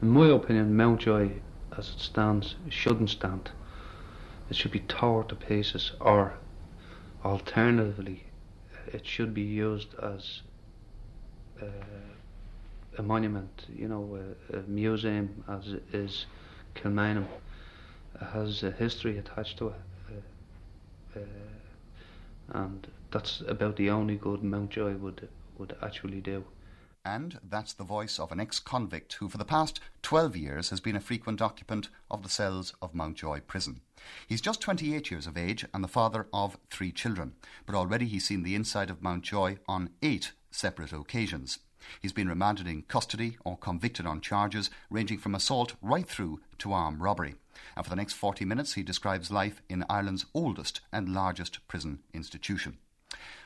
In my opinion, Mountjoy, as it stands, shouldn't stand. It should be tore to pieces, or alternatively, it should be used as uh, a monument, you know, a, a museum as is Kilmainham. It has a history attached to it. Uh, uh, and that's about the only good Mountjoy would would actually do. And that's the voice of an ex convict who, for the past 12 years, has been a frequent occupant of the cells of Mountjoy Prison. He's just 28 years of age and the father of three children, but already he's seen the inside of Mountjoy on eight separate occasions. He's been remanded in custody or convicted on charges ranging from assault right through to armed robbery. And for the next 40 minutes, he describes life in Ireland's oldest and largest prison institution.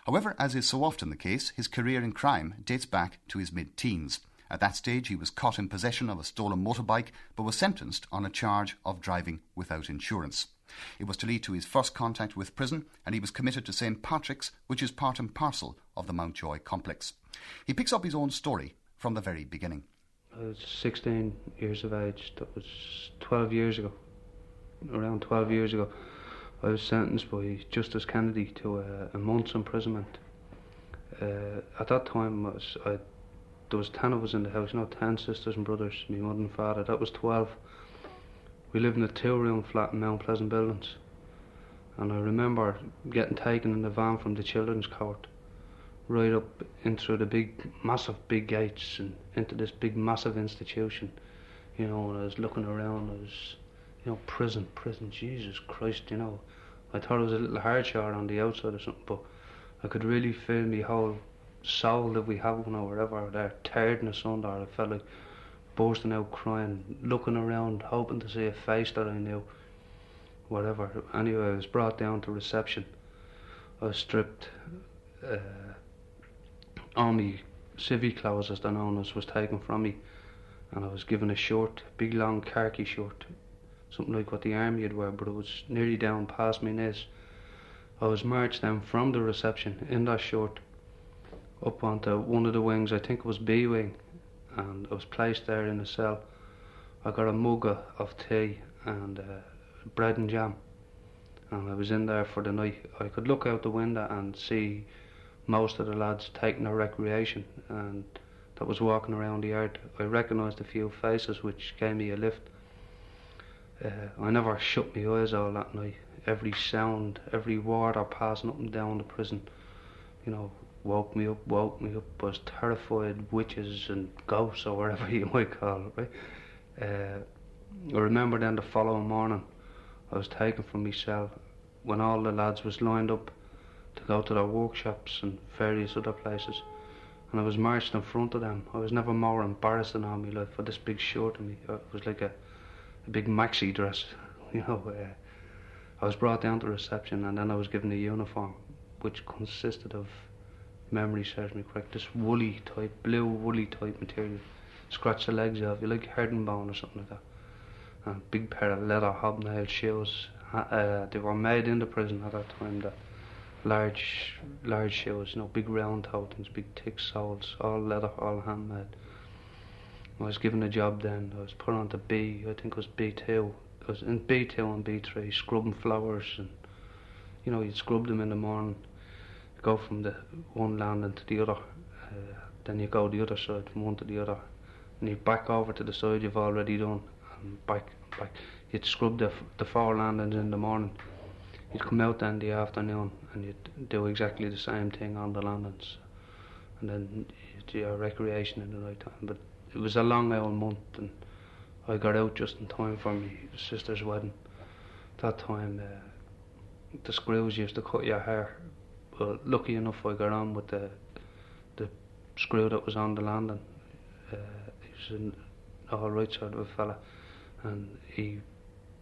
However, as is so often the case, his career in crime dates back to his mid teens. At that stage, he was caught in possession of a stolen motorbike but was sentenced on a charge of driving without insurance. It was to lead to his first contact with prison, and he was committed to St. Patrick's, which is part and parcel of the Mountjoy complex. He picks up his own story from the very beginning. I was 16 years of age. That was 12 years ago. Around 12 years ago, I was sentenced by Justice Kennedy to a, a month's imprisonment. Uh, at that time, was, I, there was 10 of us in the house, know, 10 sisters and brothers, my mother and father. That was 12. We lived in a two-room flat in Mount Pleasant Buildings. And I remember getting taken in the van from the children's court right up into the big, massive big gates and into this big, massive institution. You know, and I was looking around, I was, you know, prison, prison, Jesus Christ, you know. I thought it was a little hardshore on the outside or something, but I could really feel my whole soul that we have one or whatever, that tiredness under. I felt like bursting out crying, looking around, hoping to see a face that I knew. Whatever. Anyway, I was brought down to reception. I was stripped. Uh, only civvy clothes, as they're known as, was taken from me, and I was given a short, big long khaki shirt, something like what the army had wear, but it was nearly down past my knees. I was marched then from the reception in that short up onto one of the wings, I think it was B wing, and I was placed there in a cell. I got a mug of tea and uh, bread and jam, and I was in there for the night. I could look out the window and see most of the lads taking their recreation and that was walking around the yard. I recognised a few faces which gave me a lift. Uh, I never shut my eyes all that night. Every sound, every word I passing up and down the prison, you know, woke me up, woke me up. I was terrified witches and ghosts or whatever you might call it, right? Uh, I remember then the following morning, I was taken from my cell when all the lads was lined up to go to their workshops and various other places. And I was marched in front of them. I was never more embarrassed in all my life for this big shirt on me. It was like a, a big maxi dress, you know. Uh, I was brought down to reception and then I was given a uniform which consisted of, memory serves me correct, this woolly type, blue woolly type material. Scratch the legs off, you like herringbone or something like that. And a big pair of leather hobnail shoes. Uh, they were made in the prison at that time that large large shoes, you know, big round toe things, big thick soles, all leather, all handmade. I was given a job then. I was put on to B, I think it was B two. I was in B two and B three, scrubbing flowers and you know, you'd scrub them in the morning, go from the one landing to the other, uh, then you go the other side from one to the other, and you back over to the side you've already done, and back back. You'd scrub the the four landings in the morning you'd come out then the afternoon and you'd do exactly the same thing on the landings and then do your recreation in the night time but it was a long old month and I got out just in time for my sister's wedding. That time uh, the screws used to cut your hair. But lucky enough I got on with the the screw that was on the landing. Uh, he was an alright sort of a fella. And he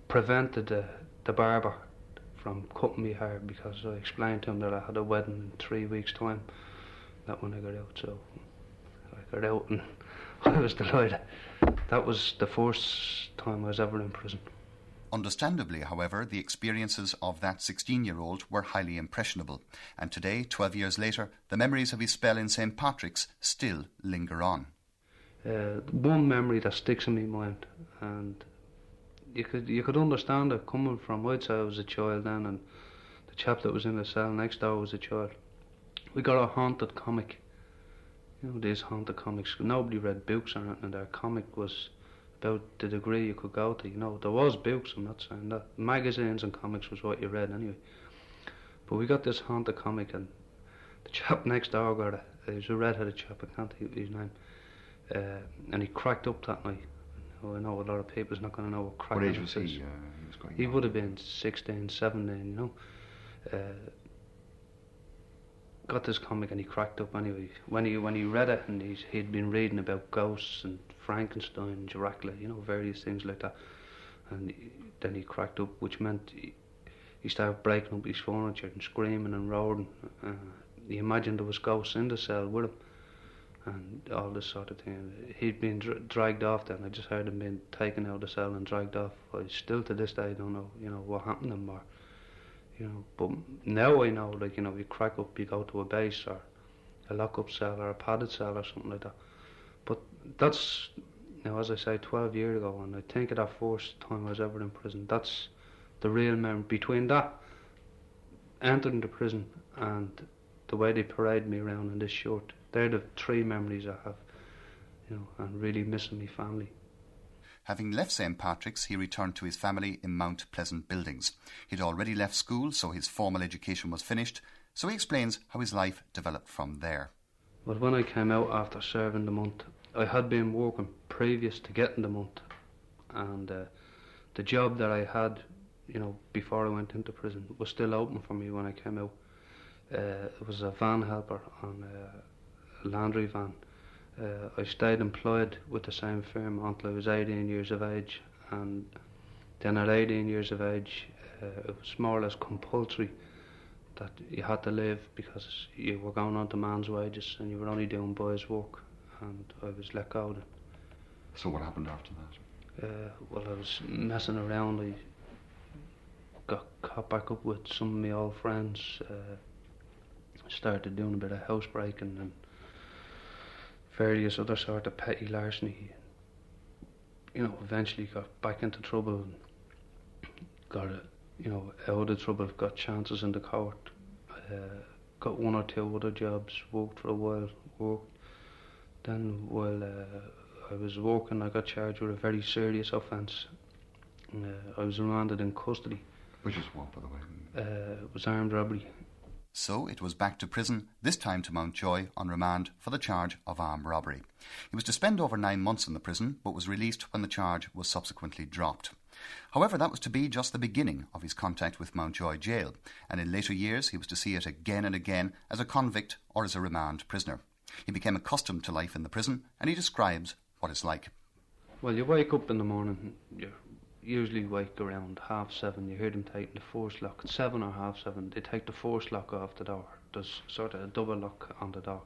prevented the, the barber from cutting me hair because I explained to him that I had a wedding in three weeks' time. That when I got out, so I got out and I was delighted. That was the first time I was ever in prison. Understandably, however, the experiences of that 16 year old were highly impressionable, and today, 12 years later, the memories of his spell in St. Patrick's still linger on. uh, one memory that sticks in my mind, and you could you could understand it coming from. I'd say I was a child then, and the chap that was in the cell next door was a child. We got a haunted comic. You know these haunted comics. Nobody read books or anything. Their comic was about the degree you could go to. You know there was books. I'm not saying that. Magazines and comics was what you read anyway. But we got this haunted comic, and the chap next door got it. He was a red-headed chap. I can't think of his name uh, and he cracked up that night. Oh, I know a lot of people's not going to know what cracked What age up was he? Uh, he He would have been 16, 17, you know. Uh, got this comic and he cracked up anyway. When he when he read it and he's, he'd been reading about ghosts and Frankenstein, Dracula, you know, various things like that. And he, then he cracked up, which meant he, he started breaking up his furniture and screaming and roaring. Uh, he imagined there was ghosts in the cell with him and all this sort of thing. He'd been dr- dragged off then. I just heard him being taken out of the cell and dragged off. I still to this day don't know, you know, what happened to him or, you know. But now I know, like, you know, you crack up, you go to a base or a lock-up cell or a padded cell or something like that. But that's, know, as I say, 12 years ago, and I think of that first time I was ever in prison. That's the real memory. Between that, entering the prison and the way they parade me around in this shirt, they're the three memories I have, you know, and really missing my family. Having left St Patrick's, he returned to his family in Mount Pleasant Buildings. He'd already left school, so his formal education was finished, so he explains how his life developed from there. But when I came out after serving the month, I had been working previous to getting the month, and uh, the job that I had, you know, before I went into prison was still open for me when I came out. Uh, it was a van helper on a laundry van. Uh, I stayed employed with the same firm until I was 18 years of age, and then at 18 years of age, uh, it was more or less compulsory that you had to leave because you were going on to man's wages and you were only doing boys' work, and I was let go. Then. So what happened after that? Uh, well, I was messing around. I got caught back up with some of my old friends. Uh, started doing a bit of housebreaking and various other sort of petty larceny. You know, eventually got back into trouble. And got you know, out of trouble. Got chances in the court. Uh, got one or two other jobs. Worked for a while. Worked. Then while uh, I was working, I got charged with a very serious offence. Uh, I was remanded in custody. Which is what, by the way? Uh, it was armed robbery. So it was back to prison, this time to Mountjoy on remand for the charge of armed robbery. He was to spend over nine months in the prison, but was released when the charge was subsequently dropped. However, that was to be just the beginning of his contact with Mountjoy Jail, and in later years he was to see it again and again as a convict or as a remand prisoner. He became accustomed to life in the prison, and he describes what it's like. Well, you wake up in the morning, you usually wake around half seven. You hear them taking the force lock. At seven or half seven, they take the force lock off the door. There's sort of a double lock on the door.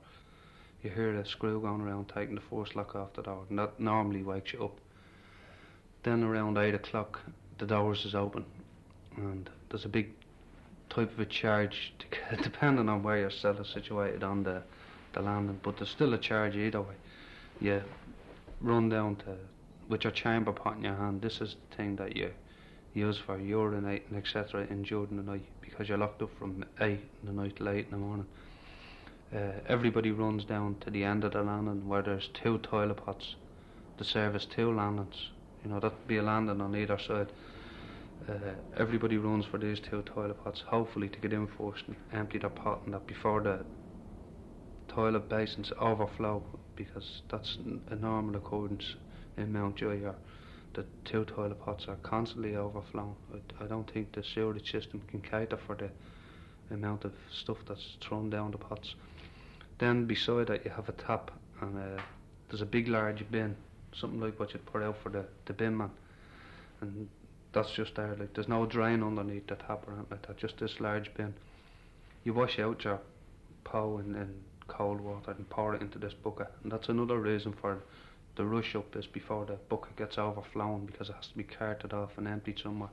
You hear the screw going around taking the force lock off the door, and that normally wakes you up. Then around eight o'clock, the doors is open, and there's a big type of a charge, to depending on where your cell is situated on the, the landing, but there's still a charge either way. You run down to with your chamber pot in your hand, this is the thing that you use for urinating, etc. in during the night because you're locked up from 8 in the night till 8 in the morning. Uh, everybody runs down to the end of the landing where there's two toilet pots to service two landings. You know, that'd be a landing on either side. Uh, everybody runs for these two toilet pots, hopefully to get in first and empty their pot and that before the toilet basins overflow because that's a normal occurrence in Mountjoy are the two toilet pots are constantly overflowing. I, I don't think the sewerage system can cater for the amount of stuff that's thrown down the pots. Then beside that you have a tap and uh, there's a big large bin, something like what you'd put out for the, the bin man. And that's just there, like there's no drain underneath the tap or anything like that, just this large bin. You wash out your pow in, in cold water and pour it into this bucket. And that's another reason for the rush up is before the bucket gets overflowing because it has to be carted off and emptied somewhere.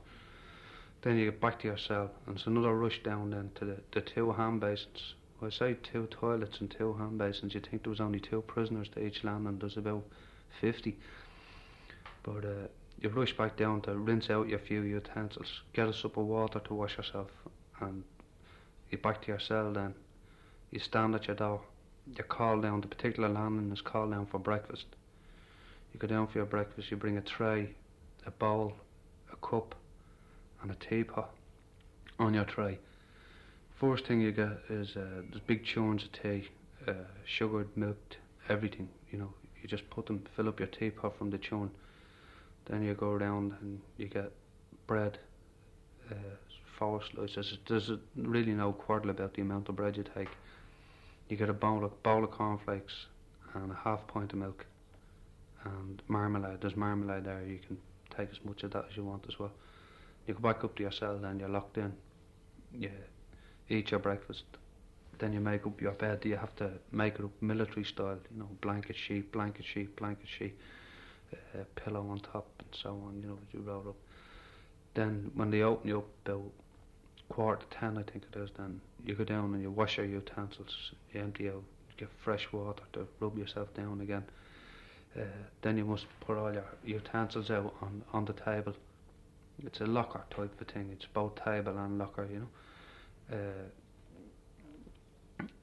Then you get back to your cell and it's another rush down then to the, the two hand basins. Well, I say two toilets and two hand basins, you think there was only two prisoners to each landing? and there's about 50. But uh, you rush back down to rinse out your few utensils, get a sup of water to wash yourself, and you back to your cell then. You stand at your door, you call down, the particular landing is called down for breakfast. You go down for your breakfast, you bring a tray, a bowl, a cup, and a teapot on your tray. First thing you get is uh, there's big churns of tea, uh, sugared, milked, everything. You know, you just put them, fill up your teapot from the churn. Then you go around and you get bread, uh, four slices. There's really no quarrel about the amount of bread you take. You get a bowl of, bowl of cornflakes and a half pint of milk and marmalade. There's marmalade there. You can take as much of that as you want as well. You go back up to your cell, then you're locked in. You eat your breakfast. Then you make up your bed. You have to make it up military style. You know, blanket sheet, blanket sheet, blanket sheet, uh, pillow on top, and so on. You know, you roll up. Then when they open you up quarter to ten, I think it is. Then you go down and you wash your utensils. You empty out. You get fresh water to rub yourself down again. Uh, then you must put all your utensils out on, on the table. It's a locker type of thing. It's both table and locker, you know. Uh,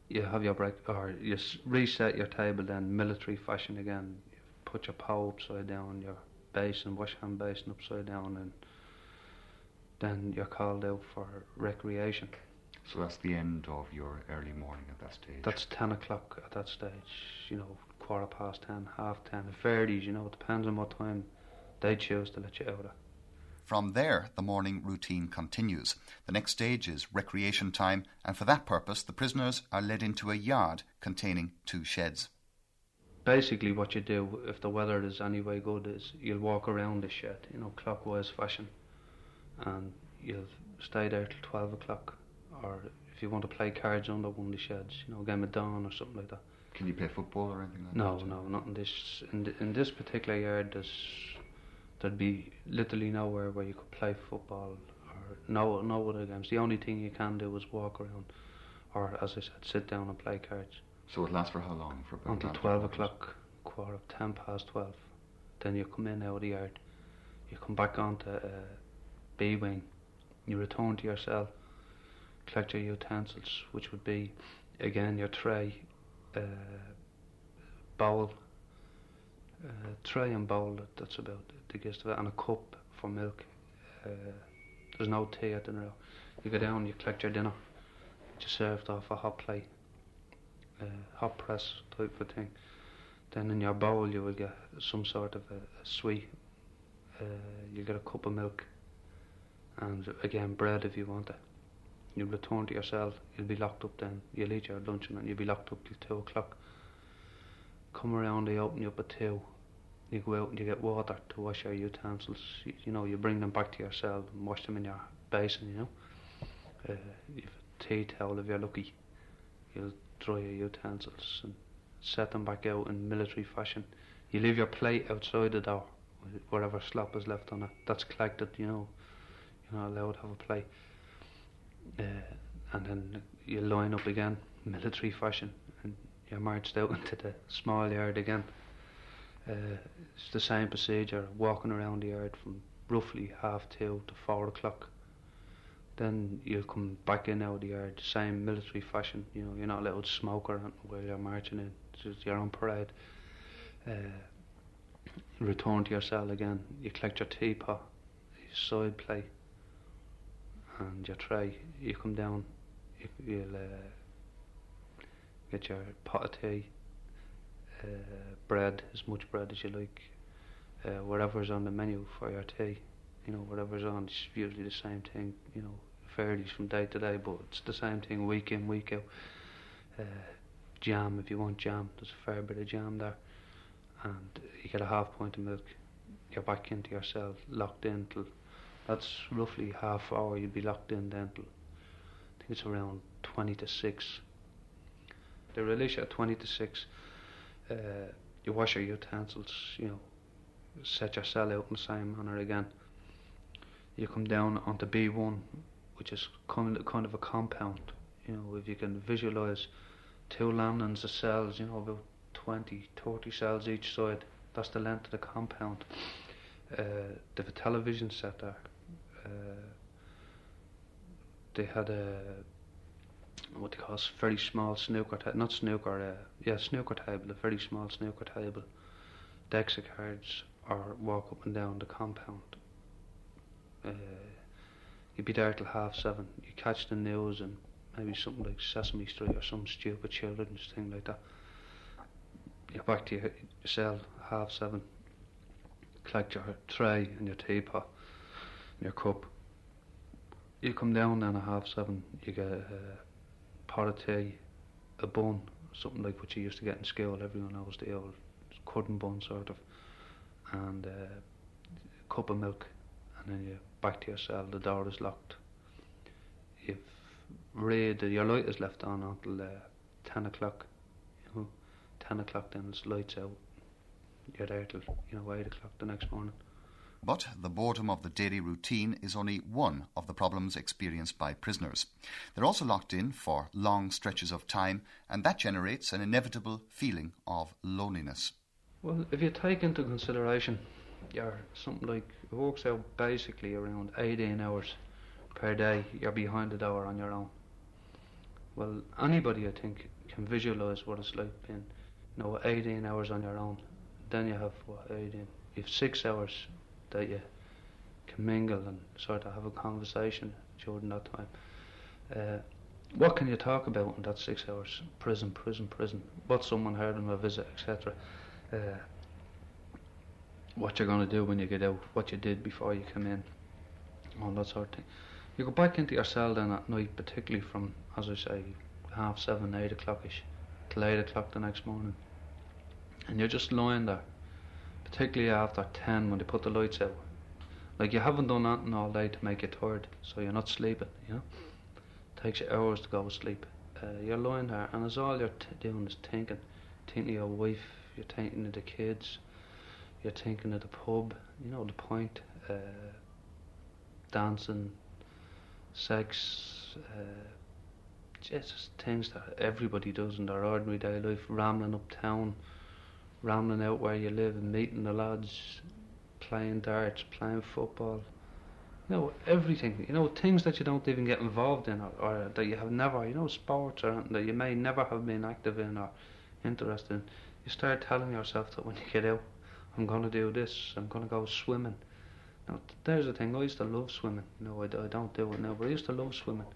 you have your break, or you s- reset your table then military fashion again. You put your paw upside down, your basin, wash hand basin upside down, and then you're called out for recreation. So that's the end of your early morning at that stage. That's 10 o'clock at that stage, you know, quarter past 10, half 10. It varies, you know, it depends on what time they choose to let you out at. From there, the morning routine continues. The next stage is recreation time, and for that purpose, the prisoners are led into a yard containing two sheds. Basically, what you do, if the weather is any way good, is you'll walk around the shed, you know, clockwise fashion, and you'll stay there till 12 o'clock. Or if you want to play cards under one of the sheds, you know, game of dawn or something like that. Can you play football or anything like No, that? no, no, not in this. In, th- in this particular yard, there's there'd be literally nowhere where you could play football or no no other games. The only thing you can do is walk around, or as I said, sit down and play cards So it lasts for how long? For about until twelve hours? o'clock, quarter of ten past twelve. Then you come in out of the yard. You come back onto uh, B wing. You return to your cell. Collect your utensils, which would be again your tray, bowl, uh, tray and bowl. that- That's about the gist of it, and a cup for milk. There's no tea at dinner. You go down, you collect your dinner, is served off a hot plate, uh, hot press type of thing. Then in your bowl you will get some sort of a, a sweet. You get a cup of milk, and again bread if you want it. You return to your cell. You'll be locked up then. You'll eat your lunch and you'll be locked up till two o'clock. Come around, they open you up at two. You go out and you get water to wash your utensils. You, you know, you bring them back to your cell and wash them in your basin. You know, uh, have a tea towel if you're lucky. You'll dry your utensils and set them back out in military fashion. You leave your plate outside the door, wh- wherever slop is left on it. That's collected. You know, you're not allowed to have a plate. Uh, and then you line up again, military fashion, and you're marched out into the small yard again. Uh, it's the same procedure, walking around the yard from roughly half two to four o'clock. Then you'll come back in out of the yard, the same military fashion. You know, you're not allowed to smoke or while you're marching in. It's just your own parade. Uh, return to your cell again. You collect your teapot, your side plate, and your tray. You come down. You, you'll uh, get your pot of tea, uh, bread, as much bread as you like, uh, whatever's on the menu for your tea. You know, whatever's on, it's usually the same thing. You know, varies from day to day, but it's the same thing week in, week out. Uh, jam, if you want jam, there's a fair bit of jam there, and you get a half pint of milk. You're back into yourself, locked in till that's roughly half hour. you'd be locked in then I think it's around twenty to six. They release you at twenty to six. Uh, you wash your utensils, you know, set your cell out in the same manner again. You come down onto B1, which is kind of, a compound. You know, if you can visualise two landings of cells, you know, about 20, 30 cells each side, That's the length of the compound. Uh, they have a television set there. Uh, they had a what they call a very small snooker table, not snooker, uh, yeah, snooker table, a very small snooker table, decks of cards, or walk up and down the compound. Uh, you'd be there till half seven. You catch the news and maybe something like Sesame Street or some stupid children's thing like that. You're back to your cell half seven. Collect your tray and your teapot your cup. You come down then at half seven. You get a pot of tea, a bun, something like what you used to get in school. Everyone knows the old cutting bun sort of, and uh, a cup of milk, and then you back to your cell. The door is locked. You've read your light is left on until uh, ten o'clock. You know, ten o'clock then it's lights out. You're there till you know eight o'clock the next morning. But the boredom of the daily routine is only one of the problems experienced by prisoners. They're also locked in for long stretches of time, and that generates an inevitable feeling of loneliness. Well, if you take into consideration, you're something like it works out basically around 18 hours per day. You're behind the door on your own. Well, anybody I think can visualise what it's like being, you know, 18 hours on your own. Then you have what 18. You have six hours that you can mingle and sort of have a conversation during that time. Uh, what can you talk about in that six hours? Prison, prison, prison. What someone heard on a visit, etc. Uh, what you're going to do when you get out, what you did before you come in, all that sort of thing. You go back into your cell then at night, particularly from, as I say, half seven, eight o'clock ish, till eight o'clock the next morning, and you're just lying there particularly after 10 when they put the lights out. Like you haven't done nothing all day to make you tired, so you're not sleeping, you know. It takes you hours to go to sleep. Uh, you're lying there, and it's all you're t- doing is thinking. Thinking of your wife, you're thinking of the kids, you're thinking of the pub, you know, the point, uh, dancing, sex, uh, just things that everybody does in their ordinary day life, rambling uptown rambling out where you live and meeting the lads, playing darts, playing football. You know, everything. You know, things that you don't even get involved in or, or that you have never, you know, sports or that you may never have been active in or interested in. You start telling yourself that when you get out, I'm going to do this, I'm going to go swimming. Now, there's the thing, I used to love swimming. No, I, I don't do it now, but I used to love swimming.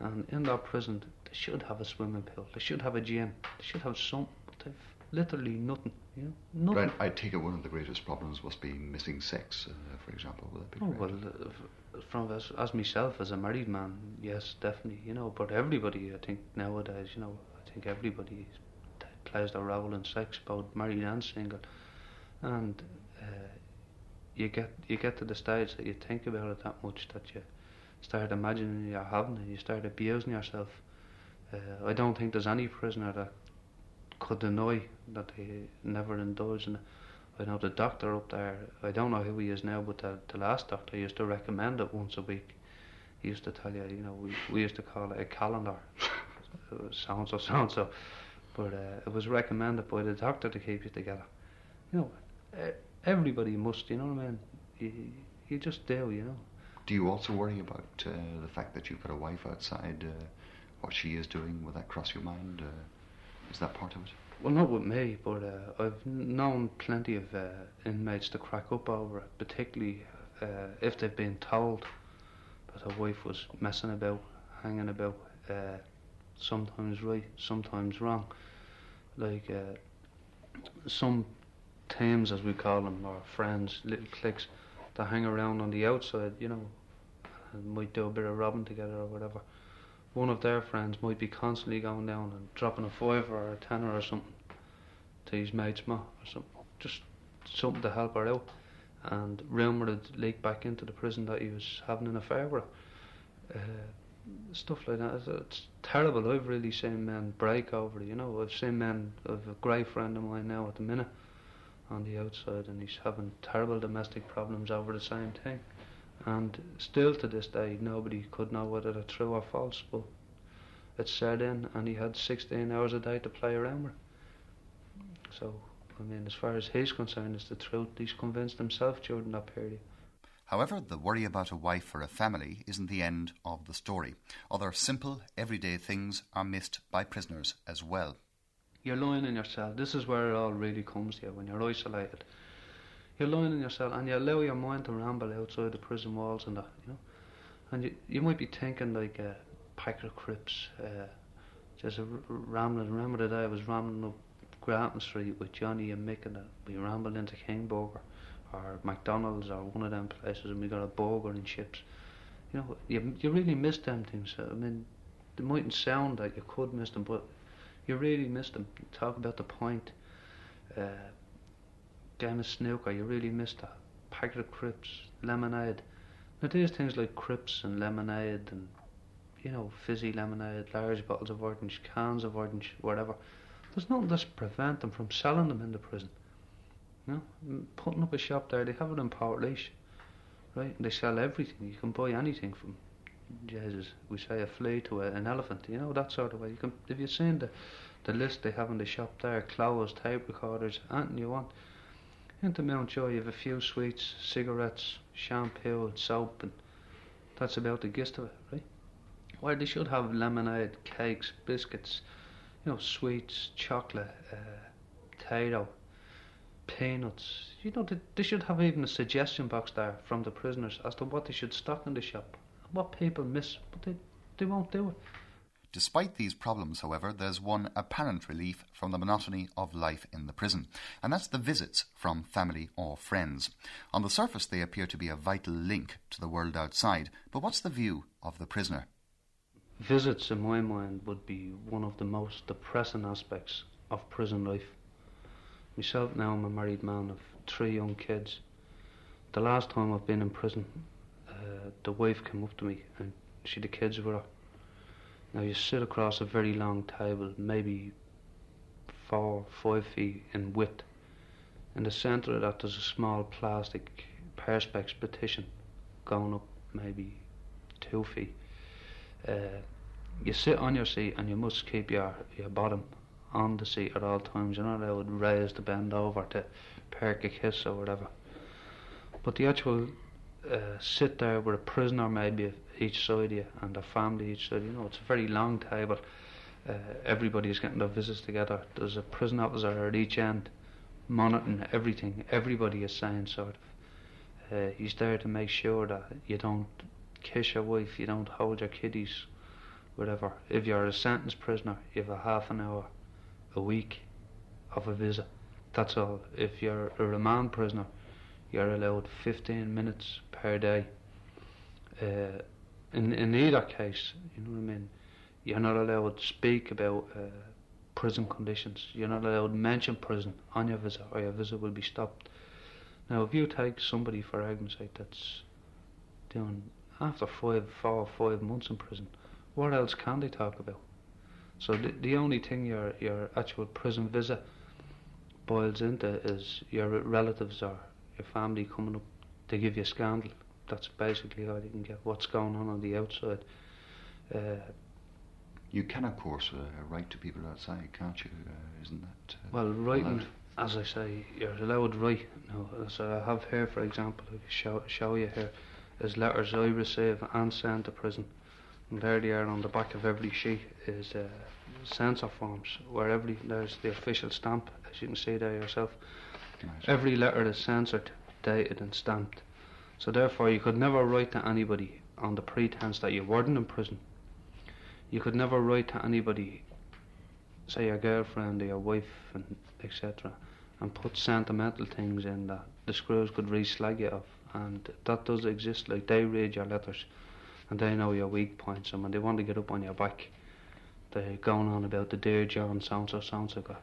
And in that prison, they should have a swimming pool, they should have a gym, they should have something. They've literally nothing. You know, nothing. I take it one of the greatest problems must be missing sex, uh, for example. oh well, uh, from as, as myself as a married man, yes, definitely. You know, but everybody, I think nowadays, you know, I think everybody plays their role in sex, both married and single, and uh, you get you get to the stage that you think about it that much that you start imagining you're having it, you start abusing yourself. Uh, I don't think there's any prisoner that could deny that he never indulged in it. I know the doctor up there, I don't know who he is now, but the, the last doctor used to recommend it once a week. He used to tell you, you know, we, we used to call it a calendar. so and so, so and so. But uh, it was recommended by the doctor to keep you together. You know, everybody must, you know what I mean? You, you just do, you know. Do you also worry about uh, the fact that you've got a wife outside? Uh, what she is doing? Will that cross your mind? Uh, is that part of it? Well, not with me, but uh, I've known plenty of uh, inmates to crack up over it, particularly uh, if they've been told that a wife was messing about, hanging about, uh, sometimes right, sometimes wrong. Like uh, some teams, as we call them, or friends, little cliques that hang around on the outside, you know, and might do a bit of robbing together or whatever one of their friends might be constantly going down and dropping a fiver or a tenner or something to his mate's ma or something, just something to help her out. And rumour had leaked back into the prison that he was having an affair with her. Uh, stuff like that. It's, it's, terrible. I've really seen men break over. You know, I've seen men. A great friend of mine now at the minute on the outside, and he's having terrible domestic problems over the same thing. And still to this day, nobody could know whether they're true or false, but it set in, and he had 16 hours a day to play around with. So I mean, as far as he's concerned, it's the truth. He's convinced himself during that period. However, the worry about a wife or a family isn't the end of the story. Other simple, everyday things are missed by prisoners as well. You're lying in yourself. This is where it all really comes to you when you're isolated. You're lying in yourself and you allow your mind to ramble outside the prison walls and that, you know. And you, you might be thinking like uh, packet of Crips, uh, just rambling. Remember the day I was rambling up Grattan Street with Johnny and Mick and uh, we rambled into King Burger or McDonald's or one of them places and we got a burger and chips. You know, you, you really miss them things. I mean, they mightn't sound like you could miss them, but you really miss them. Talk about the point. Uh, game of snooker, you really miss that. Packet of Crips, lemonade. Now there's things like Crips and lemonade and you know, fizzy lemonade, large bottles of orange, cans of orange, whatever. There's nothing to prevent them from selling them in the prison. You know, putting up a shop there, they have it in Portlaoise, right? And they sell everything. You can buy anything from Jesus, we say a flea to a, an elephant, you know, that sort of way. You can, if you've seen the, the list they have in the shop there, clothes, tape recorders, anything you want. Into Mountjoy, you have a few sweets, cigarettes, shampoo, and soap, and that's about the gist of it, right? Where they should have lemonade, cakes, biscuits, you know, sweets, chocolate, uh, potato, peanuts. You know, they, they should have even a suggestion box there from the prisoners as to what they should stock in the shop, what people miss, but they, they won't do it. Despite these problems, however, there's one apparent relief from the monotony of life in the prison, and that's the visits from family or friends. On the surface, they appear to be a vital link to the world outside, but what's the view of the prisoner? Visits, in my mind, would be one of the most depressing aspects of prison life. Myself now, I'm a married man of three young kids. The last time I've been in prison, uh, the wife came up to me and she the kids were. Now you sit across a very long table, maybe four, five feet in width. In the centre of that, there's a small plastic perspex partition going up maybe two feet. Uh, you sit on your seat and you must keep your, your bottom on the seat at all times. You're not allowed to raise to bend over to perk a kiss or whatever. But the actual uh, sit there with a prisoner maybe each side of you and a family each side, you know, it's a very long table. Uh, everybody's getting their visits together. There's a prison officer at each end monitoring everything. Everybody is saying sort of. Uh, he's there to make sure that you don't kiss your wife, you don't hold your kiddies, whatever. If you're a sentenced prisoner, you have a half an hour a week of a visit. That's all. If you're a remand prisoner, you're allowed 15 minutes per day. Uh, in in either case, you know what I mean. You're not allowed to speak about uh, prison conditions. You're not allowed to mention prison on your visit, or your visit will be stopped. Now, if you take somebody, for argument's sake, that's doing after five, four, five months in prison, what else can they talk about? So the, the only thing your your actual prison visit boils into is your relatives or your family coming up to give you a scandal. That's basically all you can get. What's going on on the outside? Uh, you can, of course, uh, write to people outside, can't you? Uh, isn't that? Uh, well, writing, as I say, you're allowed to write. Now, so I have here, for example, I show, show you here, is letters I receive and send to prison. And there they are on the back of every sheet is uh, censor forms, where every there's the official stamp, as you can see there yourself. Every letter is censored, dated, and stamped. So therefore, you could never write to anybody on the pretense that you weren't in prison. You could never write to anybody, say your girlfriend or your wife, and etc., and put sentimental things in that the screws could re-slag you off. And that does exist. Like they read your letters, and they know your weak points, and when they want to get up on your back, they're going on about the dear John sounds so sounds like Now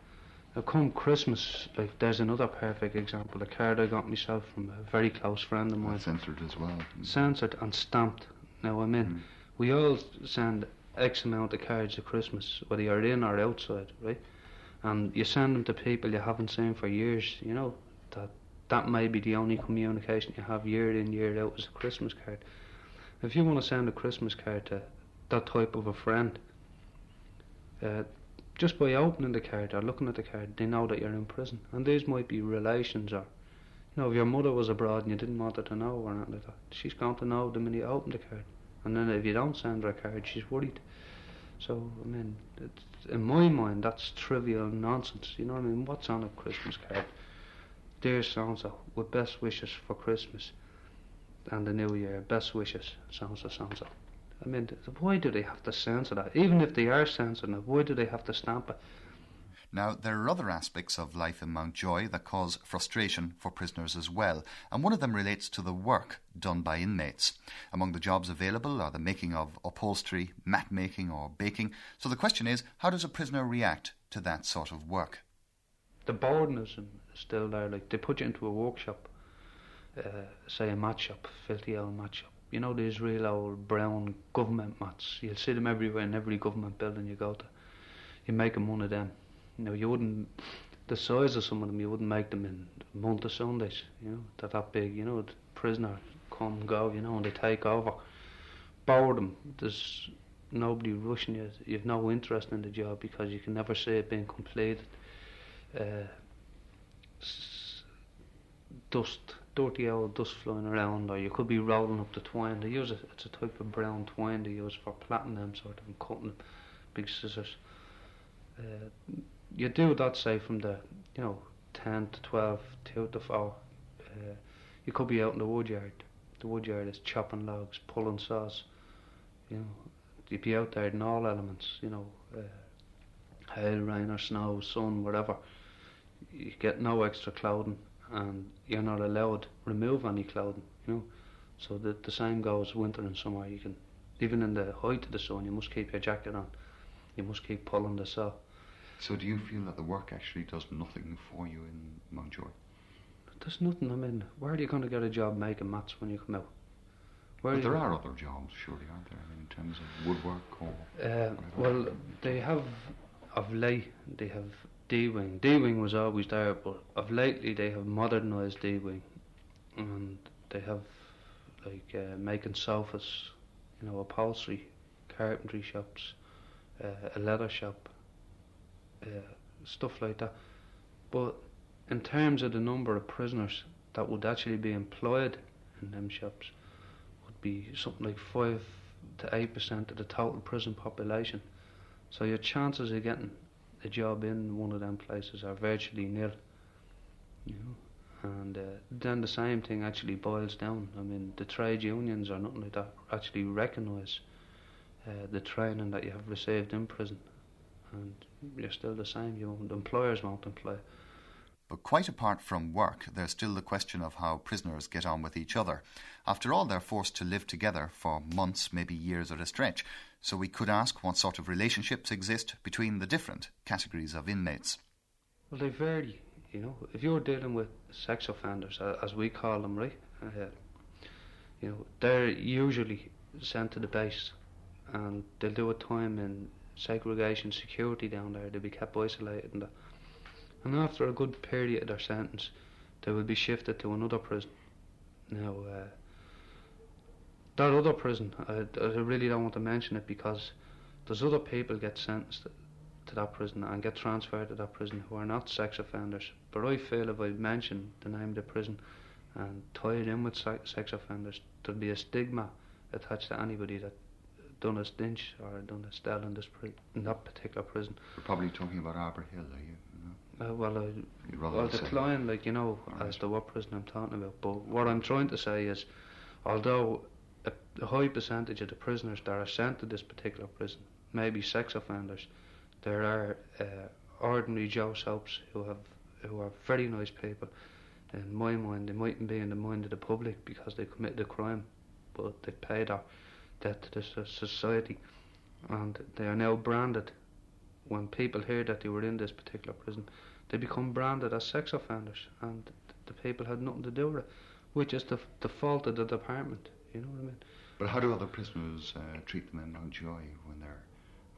come Christmas, like there's another perfect example. A card I got myself from a very close friend of mine. Censored as well. Censored and stamped. Now I mean, Mm. we all send X amount of cards at Christmas, whether you're in or outside, right? And you send them to people you haven't seen for years. You know that that may be the only communication you have year in year out is a Christmas card. If you want to send a Christmas card to that type of a friend, uh, just by opening the card or looking at the card, they know that you're in prison. And these might be relations or, you know, if your mother was abroad and you didn't want her to know or anything like that, she's going to know the minute you open the card. And then if you don't send her a card, she's worried. So, I mean, in my mind, that's trivial nonsense. You know what I mean? What's on a Christmas card? Dear so with best wishes for Christmas and the New Year, best wishes, so and. I mean, why do they have to censor that? Even if they are censoring it, why do they have to stamp it? Now, there are other aspects of life in Mountjoy that cause frustration for prisoners as well, and one of them relates to the work done by inmates. Among the jobs available are the making of upholstery, mat making, or baking. So the question is how does a prisoner react to that sort of work? The boredom is still there. Like, they put you into a workshop, uh, say a mat shop, filthy old mat shop you know these real old brown government mats. You'll see them everywhere in every government building you go to. You make them one of them. You know, you wouldn't the size of some of them. You wouldn't make them in a month of Sundays. You know, they're that big. You know, the prisoner come go. You know, and they take over. Boredom. There's nobody rushing you. You've no interest in the job because you can never see it being completed. Uh, dust dirty old dust flying around, or you could be rolling up the twine. They use it, it's a type of brown twine they use for plaiting them sort of and cutting them, big scissors. Uh, you do that, say, from the, you know, 10 to 12, 2 to 4. Uh, you could be out in the woodyard. The woodyard is chopping logs, pulling saws. You know, you'd be out there in all elements, you know, uh, hail, rain or snow, sun, whatever. You get no extra clothing and you're not allowed to remove any clothing, you know. So the, the same goes winter and summer. You can, even in the height of the sun, you must keep your jacket on. You must keep pulling the saw. So do you feel that the work actually does nothing for you in Mountjoy? There's nothing. I mean, where are you going to get a job making mats when you come out? Where but there are other jobs, surely, aren't there? I mean, in terms of woodwork or. Uh, well, they have of late. They have D Wing. D Wing was always there, but of lately they have modernised D Wing, and they have like uh, making sofas, you know, upholstery, carpentry shops, uh, a leather shop, uh, stuff like that. But in terms of the number of prisoners that would actually be employed in them shops, would be something like five to eight percent of the total prison population. So your chances of getting a job in one of them places are virtually nil. You know, and uh, then the same thing actually boils down. I mean, the trade unions or nothing like that actually recognise uh, the training that you have received in prison, and you're still the same. You won't, employers won't employ. But quite apart from work, there's still the question of how prisoners get on with each other. After all, they're forced to live together for months, maybe years at a stretch. So we could ask what sort of relationships exist between the different categories of inmates. Well, they vary. You know, if you're dealing with sex offenders, as we call them, right? Uh, you know, they're usually sent to the base, and they'll do a time in segregation security down there. They'll be kept isolated, and, and after a good period of their sentence, they will be shifted to another prison. Now. Uh, that other prison, I, I really don't want to mention it because there's other people get sentenced to that prison and get transferred to that prison who are not sex offenders. But I feel if I mention the name of the prison and tie it in with sex offenders, there'll be a stigma attached to anybody that done a stinch or done a stell in this in that particular prison. You're probably talking about Arbour Hill, are you? Uh, well, I, well, decline, like you know, right. as to what prison I'm talking about. But what I'm trying to say is, although a high percentage of the prisoners that are sent to this particular prison may be sex offenders. There are uh, ordinary Joe Soaps who have who are very nice people. In my mind, they mightn't be in the mind of the public because they committed a crime, but they paid their debt to the society, and they are now branded. When people hear that they were in this particular prison, they become branded as sex offenders, and the people had nothing to do with it, which is the the fault of the department. You know what I mean? But how do other prisoners uh, treat them in Mountjoy when they're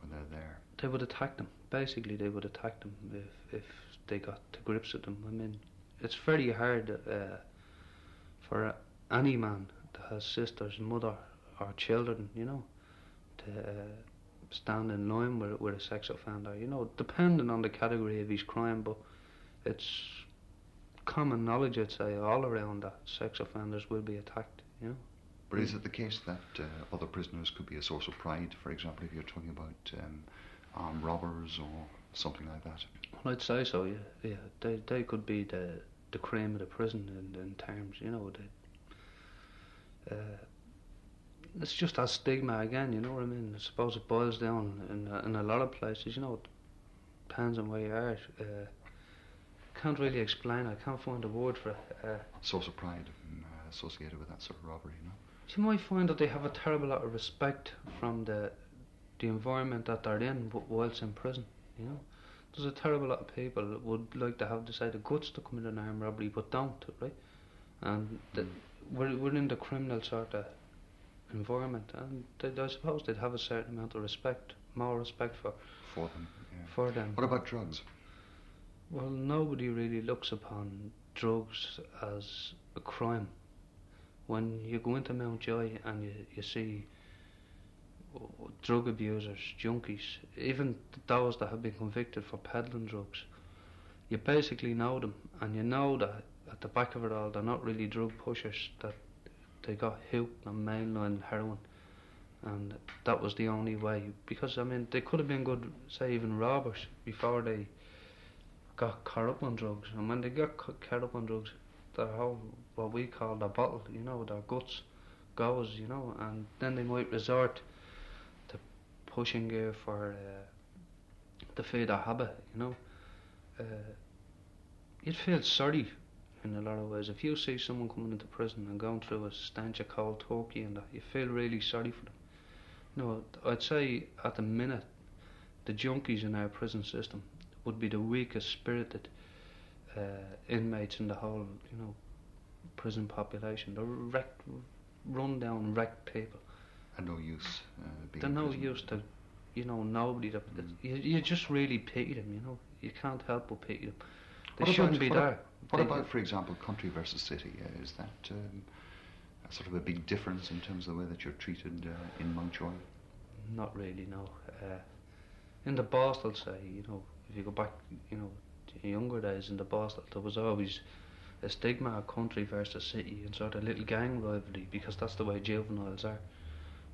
when they're there? They would attack them. Basically, they would attack them if if they got to grips with them. I mean, it's very hard uh, for any man that has sisters, mother, or children, you know, to uh, stand in line with, with a sex offender. You know, depending on the category of his crime, but it's common knowledge, I'd say, all around that sex offenders will be attacked. You know. But is it the case that uh, other prisoners could be a source of pride? For example, if you're talking about um, armed robbers or something like that. Well, I'd say so. Yeah, yeah. They they could be the the cream of the prison in, in terms. You know, they, uh, it's just that stigma again. You know what I mean? I suppose it boils down in in a lot of places. You know, it depends on where you are. Uh, can't really explain. I can't find a word for it. Uh, Source of pride um, associated with that sort of robbery, you know. you might find that they have a terrible lot of respect from the the environment that they're in whilst in prison. You know, there's a terrible lot of people that would like to have the guts to commit an armed robbery, but don't, right? And the, we're we're in the criminal sort of environment, and they, I suppose they'd have a certain amount of respect, more respect for For them. Yeah. for them. What about drugs? Well, nobody really looks upon drugs as a crime. When you go into Mountjoy and you, you see drug abusers, junkies, even those that have been convicted for peddling drugs, you basically know them and you know that at the back of it all they're not really drug pushers, that they got hooked on mainline heroin and that was the only way. Because, I mean, they could have been good, say, even robbers before they got caught up on drugs, and when they got caught up on drugs, their whole what we call their bottle, you know, their guts goes, you know, and then they might resort to pushing gear for uh, to feed their habit, you know. Uh, you'd feel sorry in a lot of ways if you see someone coming into prison and going through a stench of cold turkey and that, you feel really sorry for them. No, I'd say at the minute, the junkies in our prison system would be the weakest spirited uh, inmates in the whole, you know, prison population. They're wrecked, run down, wrecked people. And no use uh, being They're no prison. use to, you know, nobody. That, Mm. you, you just really pity them, you know. You can't help but pity them. They What shouldn't about- be what there. What about, for example, country versus city? Uh, is that um, a sort of a big difference in terms of the way that you're treated uh, in Mountjoy? Not really, no. Uh, in the Borstal, say, you know, if you go back, you know, to younger days in the Borstal, there was always a stigma of country versus city and sort of little gang rivalry because that's the way juveniles are.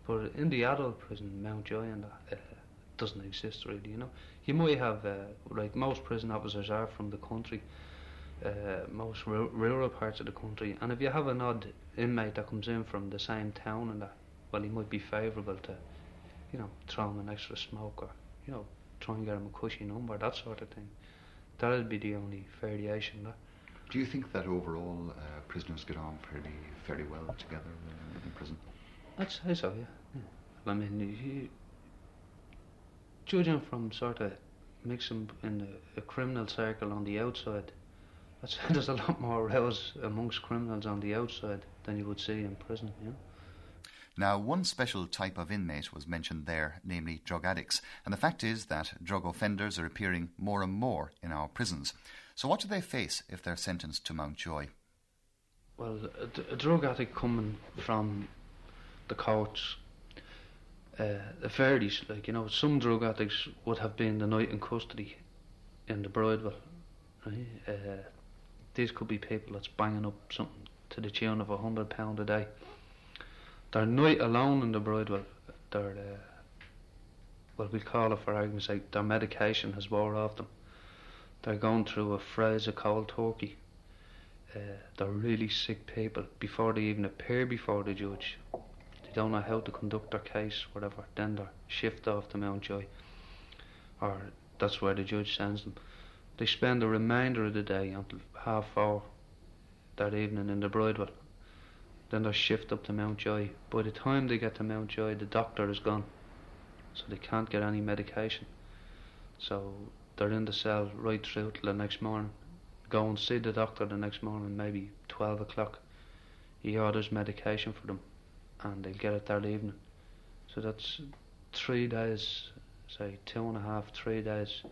But in the adult prison, Mountjoy and that, uh, doesn't exist really, you know. You might have, uh, like most prison officers are from the country, uh, most ru- rural parts of the country, and if you have an odd inmate that comes in from the same town and that, well, he might be favourable to you know, throw him an extra smoke or, you know, try and get him a cushy number, that sort of thing. That'd be the only variation there. Do you think that overall uh, prisoners get on fairly fairly well together uh, in prison? I'd say so, yeah. yeah. I mean, you, judging from sort of mixing in a, a criminal circle on the outside, I'd say there's a lot more rows amongst criminals on the outside than you would see in prison, you know. Now, one special type of inmate was mentioned there, namely drug addicts. And the fact is that drug offenders are appearing more and more in our prisons. So, what do they face if they're sentenced to Mountjoy? Well, a drug addict coming from the courts, uh, it varies. Like, you know, some drug addicts would have been the night in custody in the Bridewell. Right? Uh, these could be people that's banging up something to the tune of a hundred pound a day. Their night alone in the Bridewell, their, uh, well, we call it for argument's sake, their medication has wore off them. They're going through a phase of cold turkey uh, they're really sick people before they even appear before the judge. Don't know how to conduct their case, whatever. Then they're shift off to Mountjoy, or that's where the judge sends them. They spend the remainder of the day until half four that evening in the Bridewell. Then they're shift up to Mountjoy. By the time they get to Mountjoy, the doctor is gone, so they can't get any medication. So they're in the cell right through till the next morning go and see the doctor the next morning, maybe 12 o'clock. He orders medication for them and they'll get it that evening. So that's three days, say two and a half, three days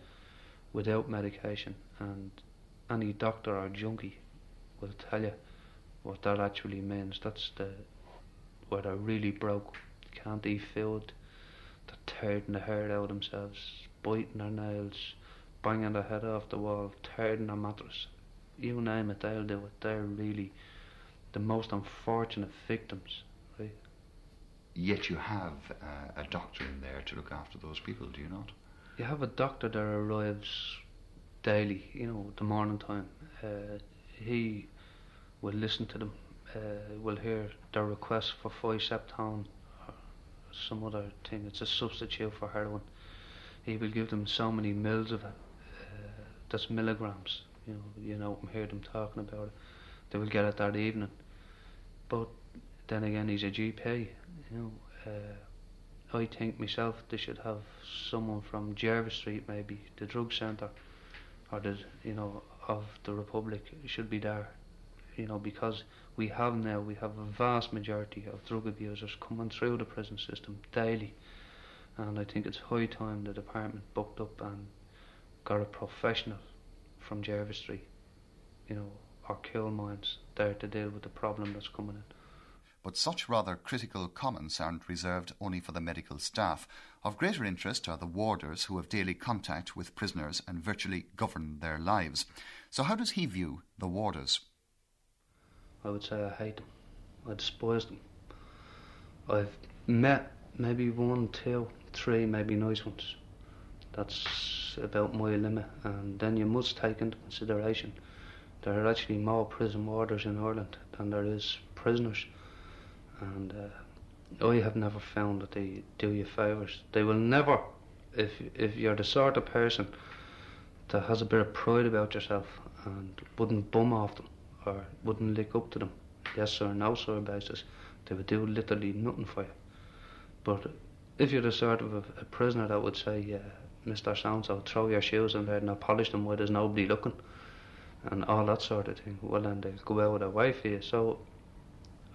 without medication. And any doctor or junkie will tell you what that actually means. That's the where they're really broke, can't eat food, they're tearing the hair out of themselves, biting their nails, banging their head off the wall, tearing their mattress. You name it, they'll do it. They're really the most unfortunate victims? Yet you have uh, a doctor in there to look after those people, do you not? You have a doctor that arrives daily, you know, the morning time. Uh, he will listen to them, uh, will hear their request for Physeptone or some other thing. It's a substitute for heroin. He will give them so many mils of it. Uh, that's milligrams. You know, you know, hear them talking about it. They will get it that evening. But then again, he's a GP. You know, uh, I think myself they should have someone from Jervis Street, maybe the drug centre, or the you know of the Republic should be there. You know, because we have now we have a vast majority of drug abusers coming through the prison system daily, and I think it's high time the department booked up and got a professional from Jervis Street. You know, or Coolmine there to deal with the problem that's coming in. But such rather critical comments aren't reserved only for the medical staff. Of greater interest are the warders who have daily contact with prisoners and virtually govern their lives. So, how does he view the warders? I would say I hate them. I despise them. I've met maybe one, two, three, maybe nice ones. That's about my limit. And then you must take into consideration there are actually more prison warders in Ireland than there is prisoners. And uh, I have never found that they do you favours. They will never, if if you're the sort of person that has a bit of pride about yourself and wouldn't bum off them or wouldn't lick up to them, yes or no sir basis, they would do literally nothing for you. But if you're the sort of a, a prisoner that would say, yeah, Mr. So throw your shoes in there and I'll polish them where there's nobody looking and all that sort of thing. Well, then they'll go out with a wife here. So I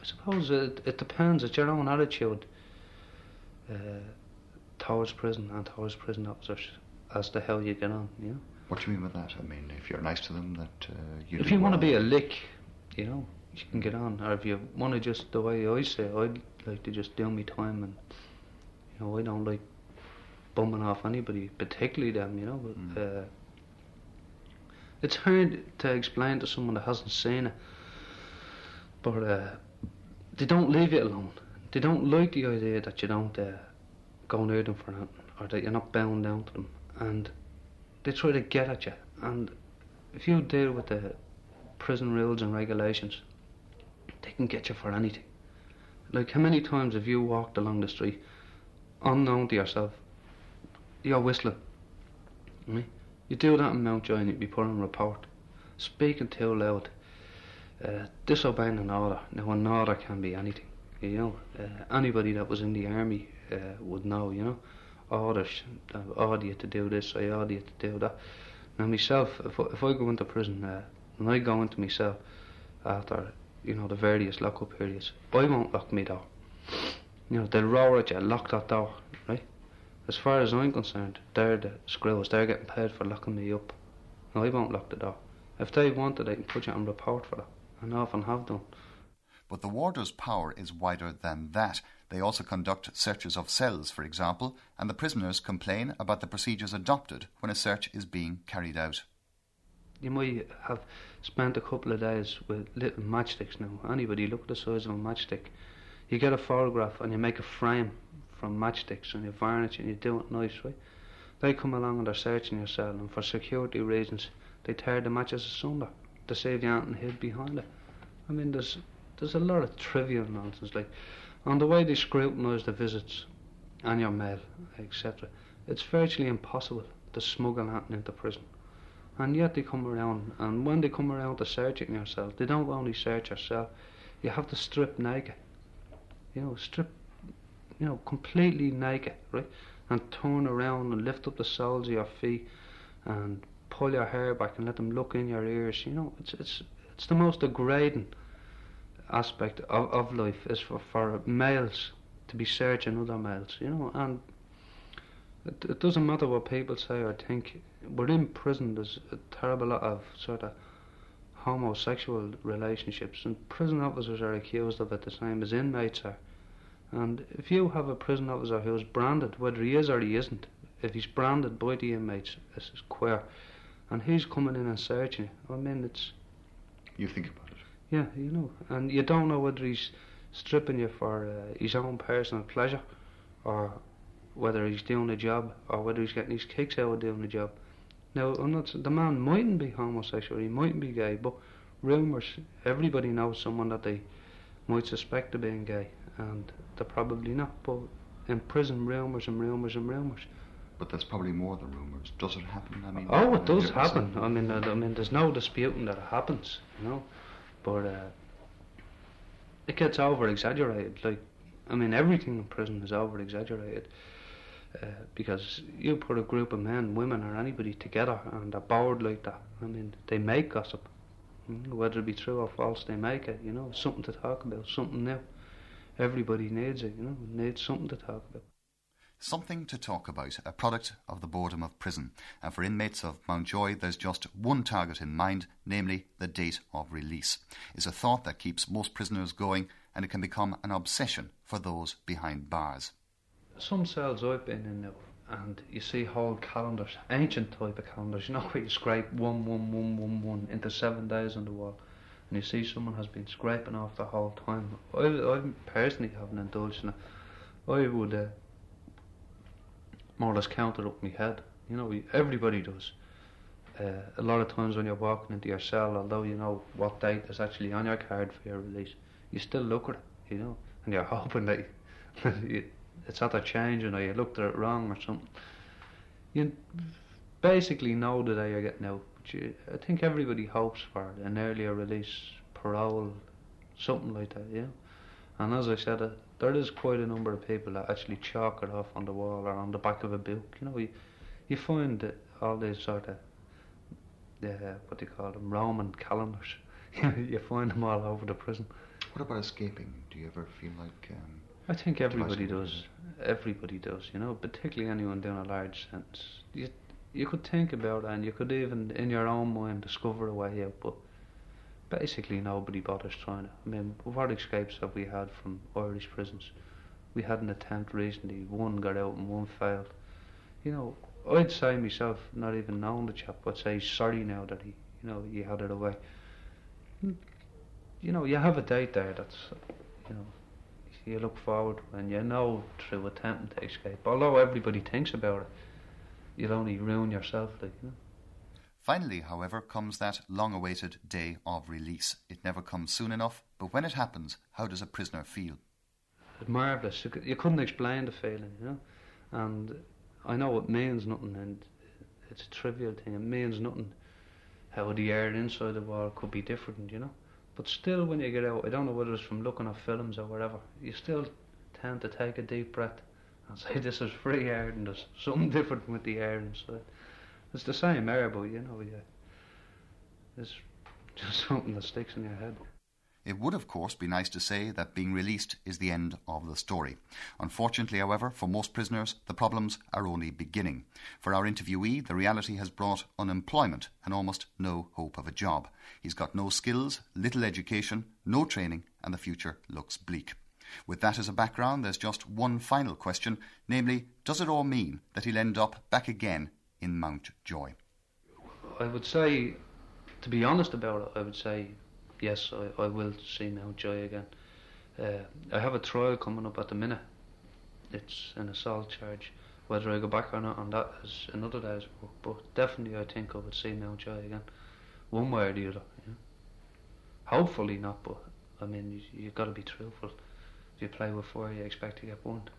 suppose it, it depends. It's your own attitude uh, towards prison and towards prison officers as to how you get on. You know. What do you mean by that? I mean, if you're nice to them, that uh, you. If you want to be a lick, you know, you can get on. Or if you want to just the way I say, I'd like to just do my time, and you know, I don't like bumming off anybody, particularly them. You know, but. Mm. Uh, it's hard to explain to someone that hasn't seen it. But uh, they don't leave you alone. They don't like the idea that you don't uh, go near them for nothing, or that you're not bound down to them. And they try to get at you. And if you deal with the prison rules and regulations, they can get you for anything. Like, how many times have you walked along the street, unknown to yourself, you're whistling? Right? You do that in Mountjoy and you'd be put on a report. Speaking too loud. Uh, disobeying an order. Now an order can be anything. You know, uh, anybody that was in the army uh, would know. You know, orders. I order you to do this. I order you to do that. Now myself, if I, if I go into prison, when I go into myself after you know the various lockup periods, I won't lock me door. You know, they'll roar at you, lock that door, right? As far as I'm concerned, they're the screws. They're getting paid for locking me up. No, I won't lock the door. If they wanted, they can put you on report for that, and often have done. But the warder's power is wider than that. They also conduct searches of cells, for example, and the prisoners complain about the procedures adopted when a search is being carried out. You might have spent a couple of days with little matchsticks now. Anybody look at the size of a matchstick. You get a photograph and you make a frame from matchsticks and you varnish it and you do it nice, right? They come along and they're searching your cell and for security reasons they tear the matches asunder to save you and hid behind it. I mean there's there's a lot of trivial nonsense like on the way they scrutinise the visits and your mail, etc. It's virtually impossible to smuggle anything into prison. And yet they come around and when they come around to searching your cell, they don't only search yourself. you have to strip naked. You know, strip you know, completely naked, right? And turn around and lift up the soles of your feet and pull your hair back and let them look in your ears. You know, it's it's it's the most degrading aspect of, of life is for, for males to be searching other males, you know, and it, it doesn't matter what people say or think. We're in prison, there's a terrible lot of sort of homosexual relationships, and prison officers are accused of it the same as inmates are And if you have a prison officer who's branded, whether he is or he isn't, if he's branded by the inmates as queer, and he's coming in and searching you, I mean, it's. You think about it. Yeah, you know, and you don't know whether he's stripping you for uh, his own personal pleasure, or whether he's doing a job, or whether he's getting his kicks out of doing the job. Now, I'm not, the man mightn't be homosexual, he mightn't be gay, but rumours, everybody knows someone that they might suspect of being gay, and they're probably not. But in prison, rumours and rumours and rumours. But that's probably more than rumours. Does it happen? I mean, oh, it does happen. I mean, I, I mean, there's no disputing that it happens, you know. But uh, it gets over exaggerated. Like, I mean, everything in prison is over exaggerated. Uh, because you put a group of men, women, or anybody together and they're bored like that. I mean, they make gossip. Mm, whether it be true or false, they make it, you know, something to talk about, something new. Everybody needs it, you know, needs something to talk about. Something to talk about, a product of the boredom of prison. And for inmates of Mountjoy, there's just one target in mind, namely the date of release. It's a thought that keeps most prisoners going, and it can become an obsession for those behind bars. Some cells I've been in now, and you see whole calendars, ancient type of calendars, you know, where you scrape one, one, one, one, one into seven days on the wall, and you see someone has been scraping off the whole time. I, I personally haven't indulged in it. I would uh, more or less count it up my head. You know, everybody does. Uh, a lot of times when you're walking into your cell, although you know what date is actually on your card for your release, you still look at it, you know, and you're hoping that you, it's either changing or you looked at it wrong or something. You basically know the day you're getting out. But you, I think everybody hopes for an earlier release, parole, something like that, yeah. And as I said, uh, there is quite a number of people that actually chalk it off on the wall or on the back of a book. You know, you, you find all these sort of, uh, what do you call them, Roman calendars. you find them all over the prison. What about escaping? Do you ever feel like um, I think everybody does. Everybody does, you know, particularly anyone doing a large sentence. You, you could think about it and you could even, in your own mind, discover a way out, but basically nobody bothers trying. I mean, what escapes have we had from Irish prisons? We had an attempt recently, one got out and one failed. You know, I'd say myself, not even knowing the chap, I'd say sorry now that he, you know, he had it away. You know, you have a date there that's, you know, you look forward and you know through attempting to escape. Although everybody thinks about it, you'll only ruin yourself, like, you know. Finally, however, comes that long awaited day of release. It never comes soon enough, but when it happens, how does a prisoner feel? It's marvellous. You couldn't explain the feeling, you know. And I know it means nothing, and it's a trivial thing. It means nothing how the air inside the wall could be different, you know. But still, when you get out, I don't know whether it's from looking at films or whatever, you still tend to take a deep breath and say this is free air and there's something different with the air inside. It's the same but you know, yeah, it's just something that sticks in your head. It would, of course, be nice to say that being released is the end of the story. Unfortunately, however, for most prisoners, the problems are only beginning. For our interviewee, the reality has brought unemployment and almost no hope of a job. He's got no skills, little education, no training, and the future looks bleak. With that as a background, there's just one final question, namely, does it all mean that he'll end up back again in Mountjoy? I would say, to be honest about it, I would say yes, I, I will see Mountjoy again. Uh, I have a trial coming up at the minute. It's an assault charge. Whether I go back or not on that is another day's work, but definitely I think I would see Mountjoy again, one way or the other. You know? Hopefully not, but I mean you, you've got to be truthful. If you play with fire, you expect to get burned.